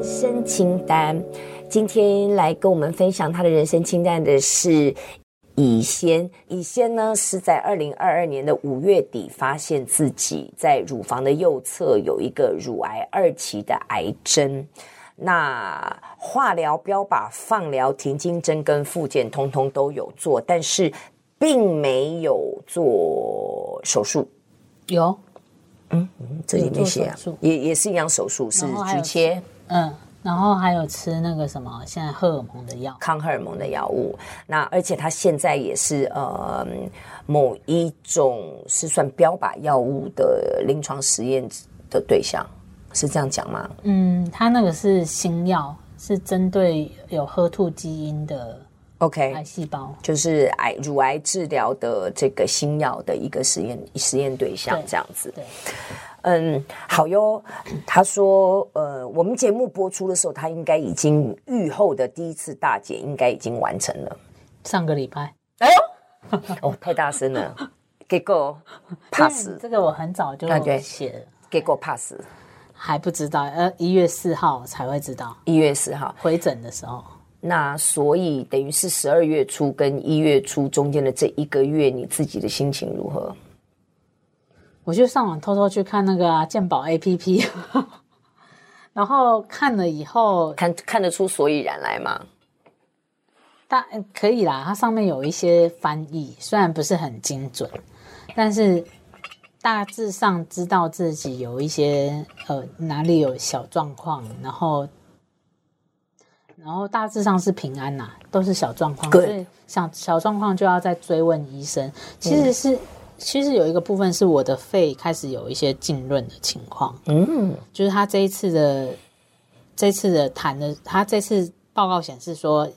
人生清单。今天来跟我们分享他的人生清单的是乙仙。乙仙呢是在二零二二年的五月底发现自己在乳房的右侧有一个乳癌二期的癌症。那化疗、标靶、放疗、停经、针跟复健，通通都有做，但是并没有做手术。有，嗯嗯，这里面写啊，也也是一样手术，是局切。嗯，然后还有吃那个什么，现在荷尔蒙的药，抗荷尔蒙的药物。那而且他现在也是呃某一种是算标靶药物的临床实验的对象。是这样讲吗？嗯，他那个是新药，是针对有 HER2 基因的 OK 癌细胞就是癌乳癌治疗的这个新药的一个实验实验对象，这样子。对，嗯，好哟。他说，呃，我们节目播出的时候，他应该已经预后的第一次大检应该已经完成了。上个礼拜，哎呦，哦，太大声了，给过 pass。这个我很早就写了，结果 pass。还不知道，呃，一月四号才会知道。一月四号回诊的时候，那所以等于是十二月初跟一月初中间的这一个月，你自己的心情如何？我就上网偷偷去看那个啊，健保 APP，然后看了以后，看看得出所以然来吗？大可以啦，它上面有一些翻译，虽然不是很精准，但是。大致上知道自己有一些呃哪里有小状况，然后然后大致上是平安呐、啊，都是小状况。对，小小状况就要再追问医生。其实是、嗯、其实有一个部分是我的肺开始有一些浸润的情况。嗯，就是他这一次的这次的谈的，他这次报告显示说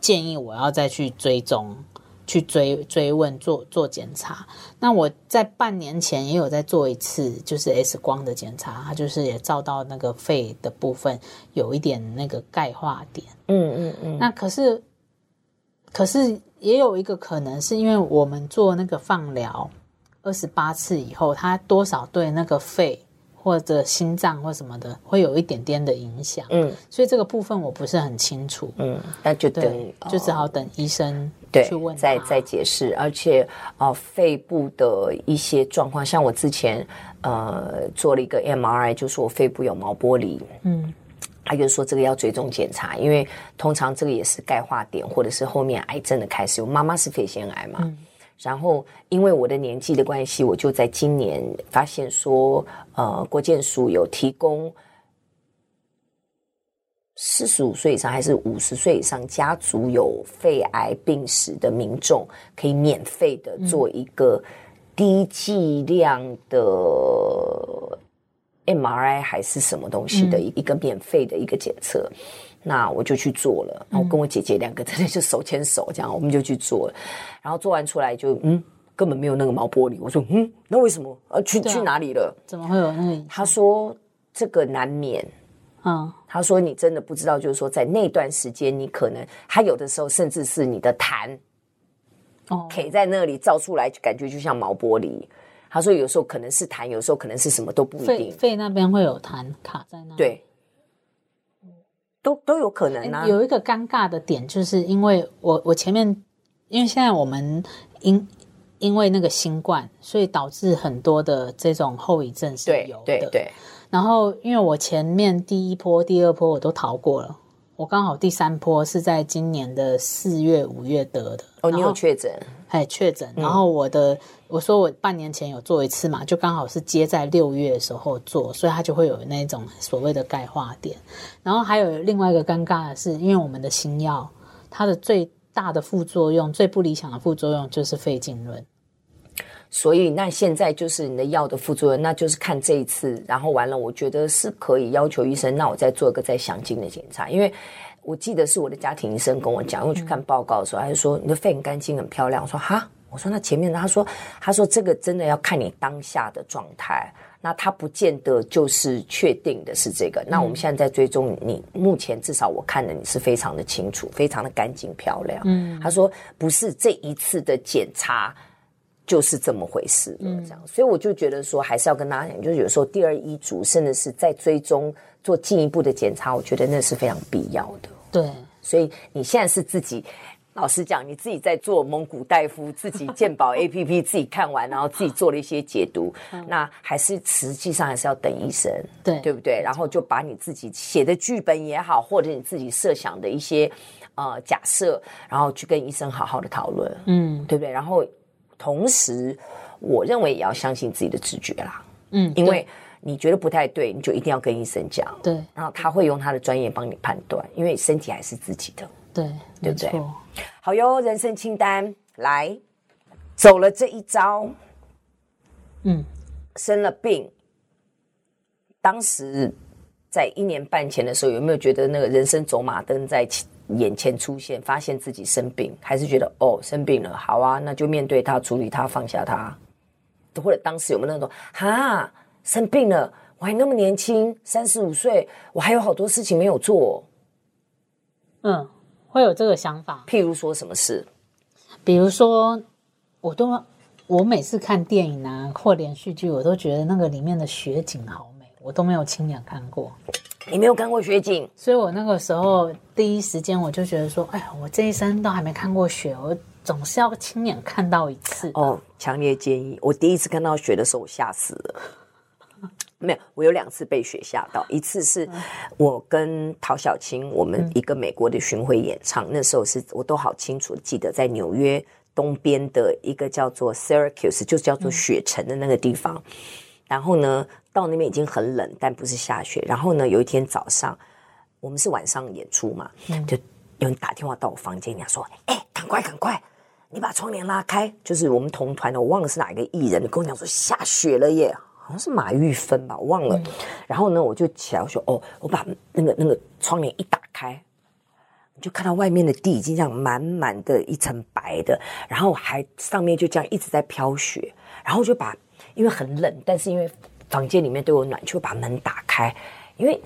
建议我要再去追踪。去追追问做做检查，那我在半年前也有在做一次，就是 X 光的检查，它就是也照到那个肺的部分有一点那个钙化点，嗯嗯嗯。那可是，可是也有一个可能是因为我们做那个放疗二十八次以后，它多少对那个肺。或者心脏或什么的会有一点点的影响，嗯，所以这个部分我不是很清楚，嗯，那就等，就只好等医生去问，对，再再解释。而且啊、呃，肺部的一些状况，像我之前呃做了一个 MRI，就是我肺部有毛玻璃，嗯，他就说这个要追踪检查，因为通常这个也是钙化点，或者是后面癌症的开始。我妈妈是肺腺癌嘛。嗯然后，因为我的年纪的关系，我就在今年发现说，呃，国健署有提供四十五岁以上还是五十岁以上家族有肺癌病史的民众，可以免费的做一个低剂量的 MRI 还是什么东西的一个免费的一个检测。那我就去做了，然后跟我姐姐两个真的就手牵手这样，我们就去做了。然后做完出来就嗯，根本没有那个毛玻璃。我说嗯，那为什么？呃，去去哪里了？怎么会有那个？他说这个难免。嗯，他说你真的不知道，就是说在那段时间，你可能他有的时候甚至是你的痰哦，卡在那里照出来，就感觉就像毛玻璃。他说有时候可能是痰，有时候可能是什么都不一定。肺肺那边会有痰卡在那里。对。都都有可能啊。有一个尴尬的点，就是因为我我前面，因为现在我们因因为那个新冠，所以导致很多的这种后遗症是有的。对对对。然后因为我前面第一波、第二波我都逃过了，我刚好第三波是在今年的四月、五月得的。哦，你有确诊？哎，确诊。然后我的。我说我半年前有做一次嘛，就刚好是接在六月的时候做，所以它就会有那种所谓的钙化点。然后还有另外一个尴尬的是，因为我们的新药，它的最大的副作用、最不理想的副作用就是肺浸润。所以那现在就是你的药的副作用，那就是看这一次，然后完了，我觉得是可以要求医生，那我再做一个再详尽的检查，因为我记得是我的家庭医生跟我讲，因为我去看报告的时候，他就说你的肺很干净、很漂亮。我说哈。我说那前面他说他说这个真的要看你当下的状态，那他不见得就是确定的是这个。那我们现在在追踪你，目前至少我看的你是非常的清楚，非常的干净漂亮。嗯，他说不是这一次的检查就是这么回事了，这样。嗯、所以我就觉得说，还是要跟大家讲，就是有时候第二医嘱甚至是在追踪做进一步的检查，我觉得那是非常必要的。对，所以你现在是自己。老实讲，你自己在做蒙古大夫，自己鉴宝 APP 自己看完，然后自己做了一些解读，嗯、那还是实际上还是要等医生，对对不对？然后就把你自己写的剧本也好，或者你自己设想的一些呃假设，然后去跟医生好好的讨论，嗯，对不对？然后同时，我认为也要相信自己的直觉啦，嗯，因为你觉得不太对，你就一定要跟医生讲，对，然后他会用他的专业帮你判断，因为身体还是自己的。对，对不对？好哟，人生清单来，走了这一招，嗯，生了病，当时在一年半前的时候，有没有觉得那个人生走马灯在眼前出现？发现自己生病，还是觉得哦，生病了，好啊，那就面对它，处理它，放下它？或者当时有没有那种哈，生病了，我还那么年轻，三十五岁，我还有好多事情没有做，嗯。会有这个想法，譬如说什么事？比如说，我都我每次看电影啊或连续剧，我都觉得那个里面的雪景好美，我都没有亲眼看过。你没有看过雪景，所以我那个时候第一时间我就觉得说，哎呀，我这一生都还没看过雪，我总是要亲眼看到一次。哦，强烈建议！我第一次看到雪的时候，我吓死了。没有，我有两次被雪吓到。一次是我跟陶小青，我们一个美国的巡回演唱，嗯、那时候是我都好清楚记得，在纽约东边的一个叫做 Syracuse，就叫做雪城的那个地方。嗯、然后呢，到那边已经很冷，但不是下雪。然后呢，有一天早上，我们是晚上演出嘛，嗯、就有人打电话到我房间，讲说：“哎，赶快赶快，你把窗帘拉开。”就是我们同团的，我忘了是哪一个艺人，跟我讲说下雪了耶。好像是马玉芬吧，我忘了。嗯、然后呢，我就起来我说：“哦，我把那个那个窗帘一打开，你就看到外面的地已经这样满满的一层白的，然后还上面就这样一直在飘雪。然后就把，因为很冷，但是因为房间里面都有暖气，就把门打开。因为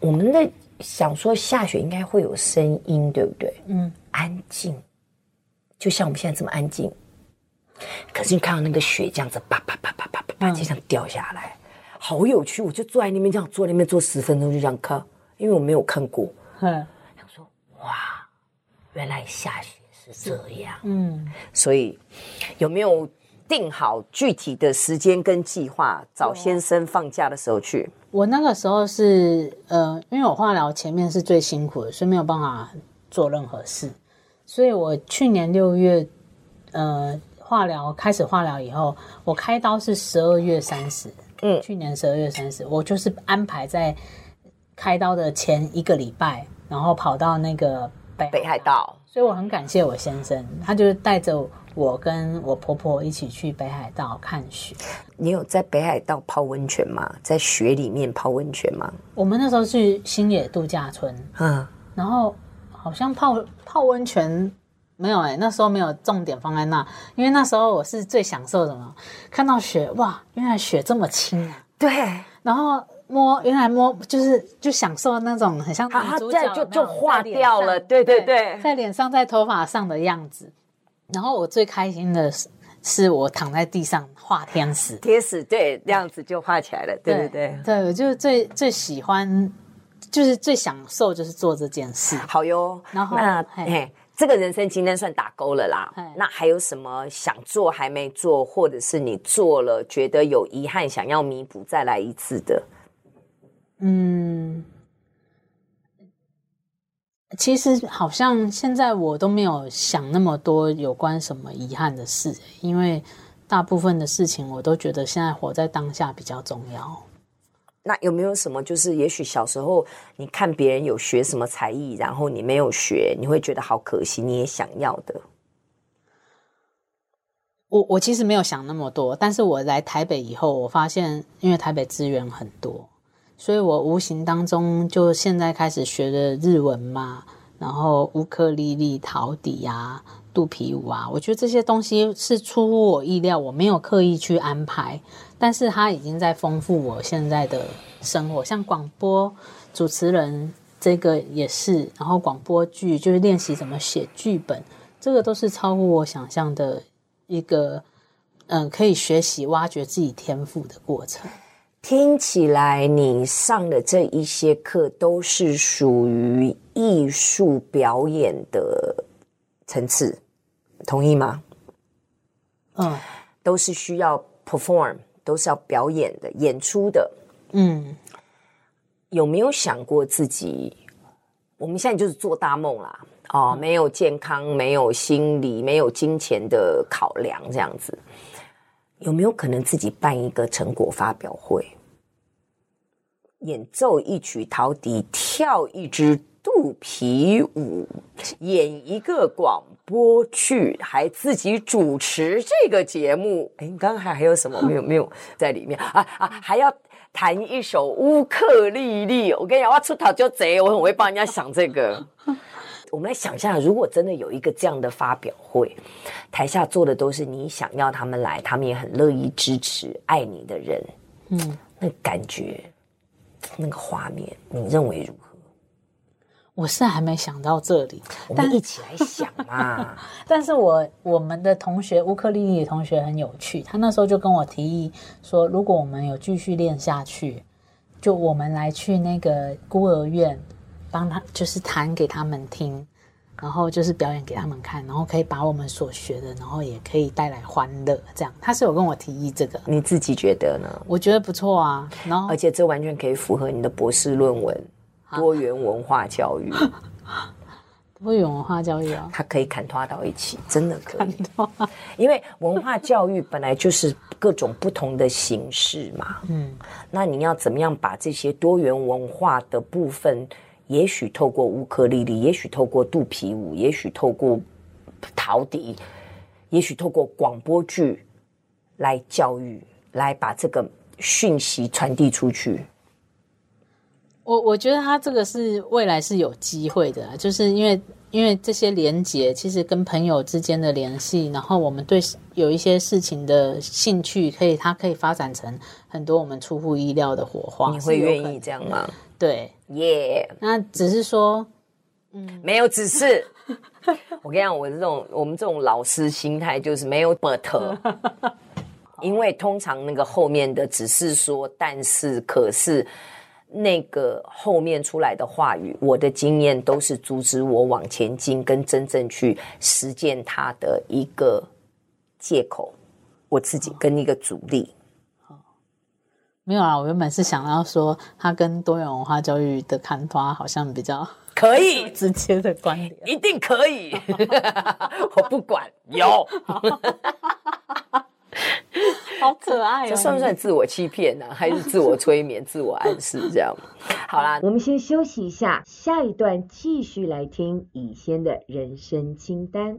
我们的想说下雪应该会有声音，对不对？嗯，安静，就像我们现在这么安静。”可是你看到那个雪这样子，啪啪啪啪啪啪啪，就这样掉下来，嗯、好有趣！我就坐在那边这样坐在那边坐十分钟，就这样看，因为我没有看过。嗯，想说哇，原来下雪是这样。嗯，所以有没有定好具体的时间跟计划？找先生放假的时候去。我那个时候是呃，因为我化疗前面是最辛苦的，所以没有办法做任何事。所以我去年六月，呃。化疗开始化疗以后，我开刀是十二月三十，嗯，去年十二月三十，我就是安排在开刀的前一个礼拜，然后跑到那个北北海道，所以我很感谢我先生，他就是带着我跟我婆婆一起去北海道看雪。你有在北海道泡温泉吗？在雪里面泡温泉吗？我们那时候去星野度假村，嗯，然后好像泡泡温泉。没有哎、欸，那时候没有重点放在那，因为那时候我是最享受什么？看到雪哇，原来雪这么轻啊！对，然后摸，原来摸就是就享受那种很像女主角就就化掉了，对对对，在脸上在头发上的样子。然后我最开心的是，是我躺在地上画天使，天使对，这样子就画起来了，对对对，对我就最最喜欢，就是最享受就是做这件事。好哟，然后那嘿。这个人生清单算打勾了啦。那还有什么想做还没做，或者是你做了觉得有遗憾，想要弥补再来一次的？嗯，其实好像现在我都没有想那么多有关什么遗憾的事，因为大部分的事情我都觉得现在活在当下比较重要。那有没有什么，就是也许小时候你看别人有学什么才艺，然后你没有学，你会觉得好可惜，你也想要的？我我其实没有想那么多，但是我来台北以后，我发现因为台北资源很多，所以我无形当中就现在开始学的日文嘛，然后乌克丽丽、陶笛啊、肚皮舞啊，我觉得这些东西是出乎我意料，我没有刻意去安排。但是它已经在丰富我现在的生活，像广播主持人这个也是，然后广播剧就是练习怎么写剧本，这个都是超乎我想象的一个嗯，可以学习挖掘自己天赋的过程。听起来你上的这一些课都是属于艺术表演的层次，同意吗？嗯，都是需要 perform，都是要表演的、演出的。嗯，有没有想过自己？我们现在就是做大梦啦，哦，没有健康，没有心理，没有金钱的考量，这样子，有没有可能自己办一个成果发表会，演奏一曲陶笛，跳一支肚皮舞，演一个广播剧，还自己主持这个节目？哎，刚刚还还有什么没有没有在里面啊啊，还要。弹一首乌克丽丽，我跟你讲，我出头就贼，我很会帮人家想这个。我们来想象，如果真的有一个这样的发表会，台下坐的都是你想要他们来，他们也很乐意支持爱你的人，嗯，那感觉，那个画面，你认为如何？我是还没想到这里，我们一起来想嘛。但是我我们的同学乌克丽丽的同学很有趣，他那时候就跟我提议说，如果我们有继续练下去，就我们来去那个孤儿院，帮他就是弹给他们听，然后就是表演给他们看，然后可以把我们所学的，然后也可以带来欢乐。这样，他是有跟我提议这个，你自己觉得呢？我觉得不错啊，然后而且这完全可以符合你的博士论文。多元文化教育，多元文化教育啊，它可以砍拖到一起，真的可以。因为文化教育本来就是各种不同的形式嘛。嗯，那你要怎么样把这些多元文化的部分，也许透过乌克丽丽，也许透过肚皮舞，也许透过陶笛，也许透过广播剧来教育，来把这个讯息传递出去。我我觉得他这个是未来是有机会的，就是因为因为这些连接，其实跟朋友之间的联系，然后我们对有一些事情的兴趣，可以它可以发展成很多我们出乎意料的火花。你会愿意这样吗？对，耶。Yeah. 那只是说，嗯，没有，只是 我跟你讲，我这种我们这种老师心态就是没有 but，因为通常那个后面的只是说，但是，可是。那个后面出来的话语，我的经验都是阻止我往前进，跟真正去实践它的一个借口，我自己跟一个阻力。哦，没有啊，我原本是想要说，它跟多元文化教育的看法好像比较可以 直接的关联，一定可以，我不管有。好可爱哦！这算不算自我欺骗呢？还是自我催眠、自我暗示这样？好啦，我们先休息一下，下一段继续来听乙仙的人生清单。